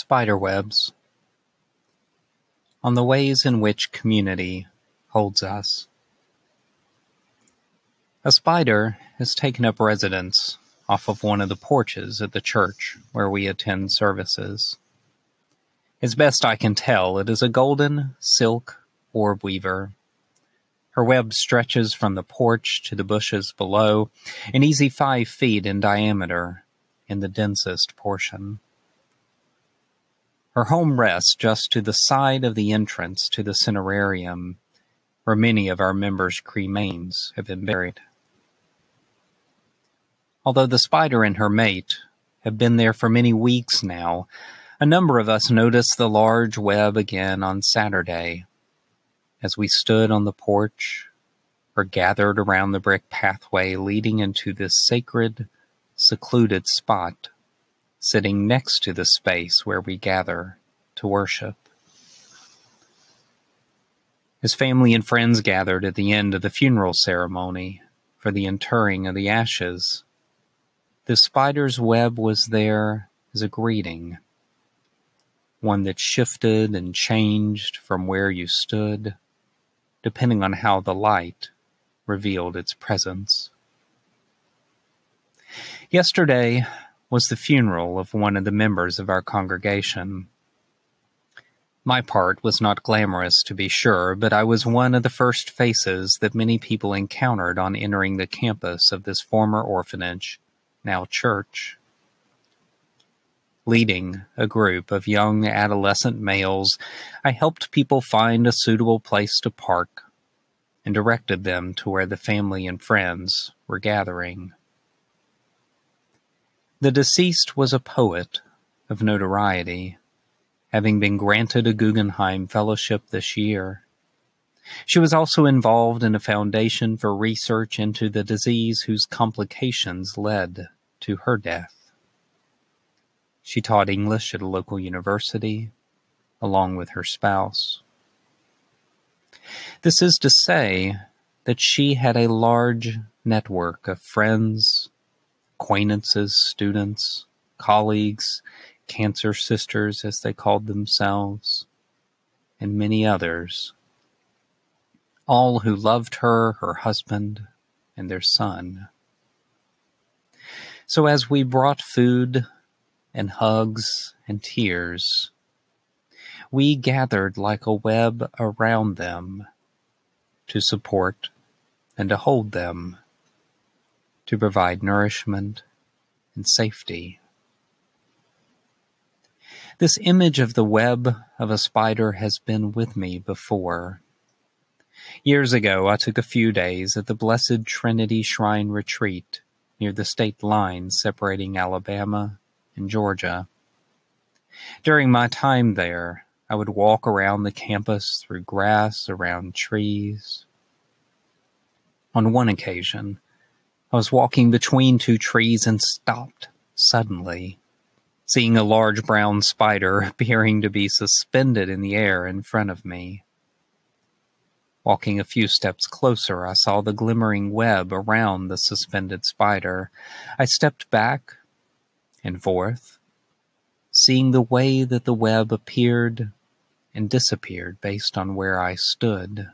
Spiderwebs on the ways in which community holds us. A spider has taken up residence off of one of the porches at the church where we attend services. As best I can tell, it is a golden silk orb weaver. Her web stretches from the porch to the bushes below, an easy five feet in diameter in the densest portion. Her home rests just to the side of the entrance to the cinerarium, where many of our members' cremains have been buried. Although the spider and her mate have been there for many weeks now, a number of us noticed the large web again on Saturday as we stood on the porch or gathered around the brick pathway leading into this sacred, secluded spot sitting next to the space where we gather to worship. His family and friends gathered at the end of the funeral ceremony for the interring of the ashes. The spider's web was there as a greeting, one that shifted and changed from where you stood, depending on how the light revealed its presence. Yesterday, was the funeral of one of the members of our congregation. My part was not glamorous, to be sure, but I was one of the first faces that many people encountered on entering the campus of this former orphanage, now church. Leading a group of young adolescent males, I helped people find a suitable place to park and directed them to where the family and friends were gathering. The deceased was a poet of notoriety, having been granted a Guggenheim Fellowship this year. She was also involved in a foundation for research into the disease whose complications led to her death. She taught English at a local university, along with her spouse. This is to say that she had a large network of friends acquaintances, students, colleagues, cancer sisters as they called themselves, and many others, all who loved her, her husband, and their son. So as we brought food and hugs and tears, we gathered like a web around them to support and to hold them to provide nourishment and safety. This image of the web of a spider has been with me before. Years ago, I took a few days at the Blessed Trinity Shrine Retreat near the state line separating Alabama and Georgia. During my time there, I would walk around the campus through grass around trees. On one occasion, I was walking between two trees and stopped suddenly, seeing a large brown spider appearing to be suspended in the air in front of me. Walking a few steps closer, I saw the glimmering web around the suspended spider. I stepped back and forth, seeing the way that the web appeared and disappeared based on where I stood.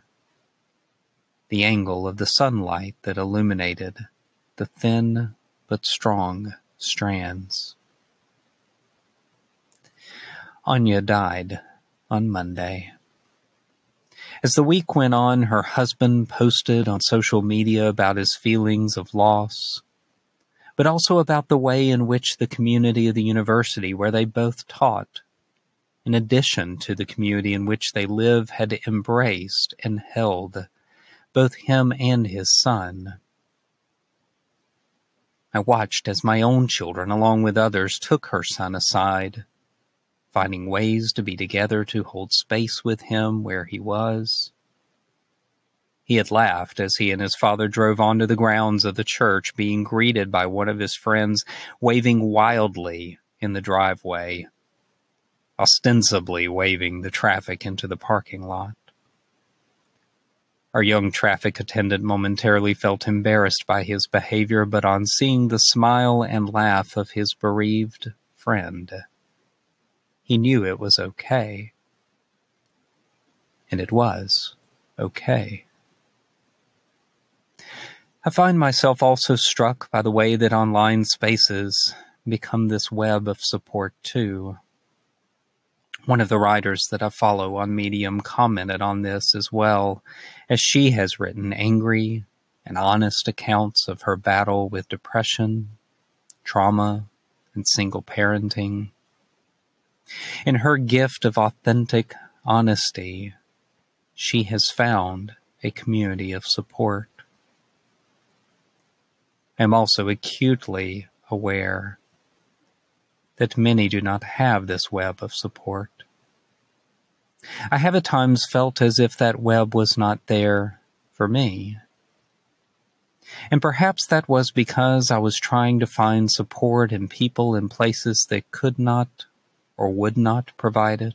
The angle of the sunlight that illuminated the thin but strong strands. Anya died on Monday. As the week went on, her husband posted on social media about his feelings of loss, but also about the way in which the community of the university where they both taught, in addition to the community in which they live, had embraced and held both him and his son. I watched as my own children, along with others, took her son aside, finding ways to be together to hold space with him where he was. He had laughed as he and his father drove onto the grounds of the church, being greeted by one of his friends waving wildly in the driveway, ostensibly waving the traffic into the parking lot. Our young traffic attendant momentarily felt embarrassed by his behavior, but on seeing the smile and laugh of his bereaved friend, he knew it was okay. And it was okay. I find myself also struck by the way that online spaces become this web of support too. One of the writers that I follow on Medium commented on this as well, as she has written angry and honest accounts of her battle with depression, trauma, and single parenting. In her gift of authentic honesty, she has found a community of support. I am also acutely aware that many do not have this web of support. I have at times felt as if that web was not there for me. And perhaps that was because I was trying to find support in people and places that could not or would not provide it.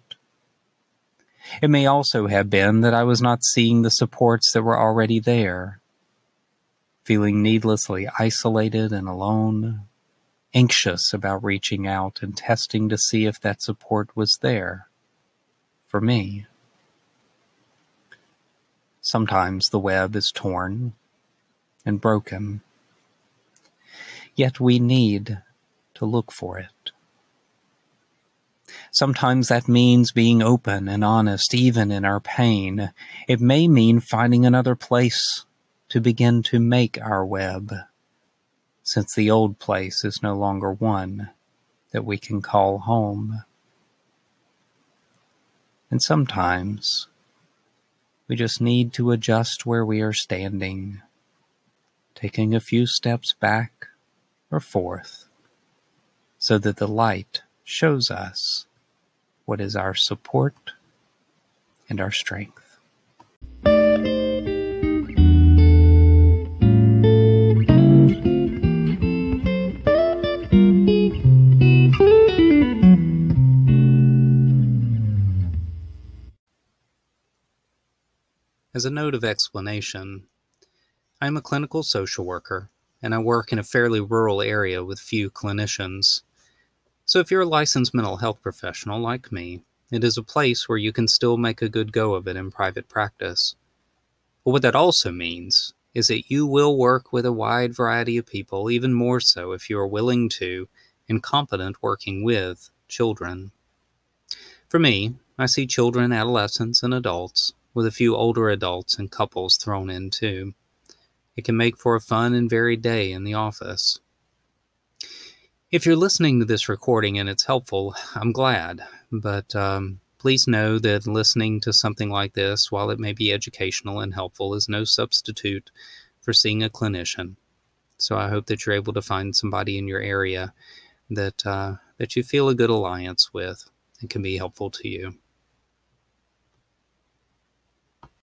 It may also have been that I was not seeing the supports that were already there feeling needlessly isolated and alone, anxious about reaching out and testing to see if that support was there for me. Sometimes the web is torn and broken, yet we need to look for it. Sometimes that means being open and honest even in our pain. It may mean finding another place to begin to make our web, since the old place is no longer one that we can call home. And sometimes we just need to adjust where we are standing, taking a few steps back or forth, so that the light shows us what is our support and our strength. As a note of explanation, I am a clinical social worker and I work in a fairly rural area with few clinicians. So if you're a licensed mental health professional like me, it is a place where you can still make a good go of it in private practice. But what that also means is that you will work with a wide variety of people, even more so if you are willing to and competent working with children. For me, I see children, adolescents, and adults with a few older adults and couples thrown in too. It can make for a fun and varied day in the office. If you're listening to this recording and it's helpful, I'm glad, but um, please know that listening to something like this, while it may be educational and helpful, is no substitute for seeing a clinician. So I hope that you're able to find somebody in your area that uh, that you feel a good alliance with and can be helpful to you.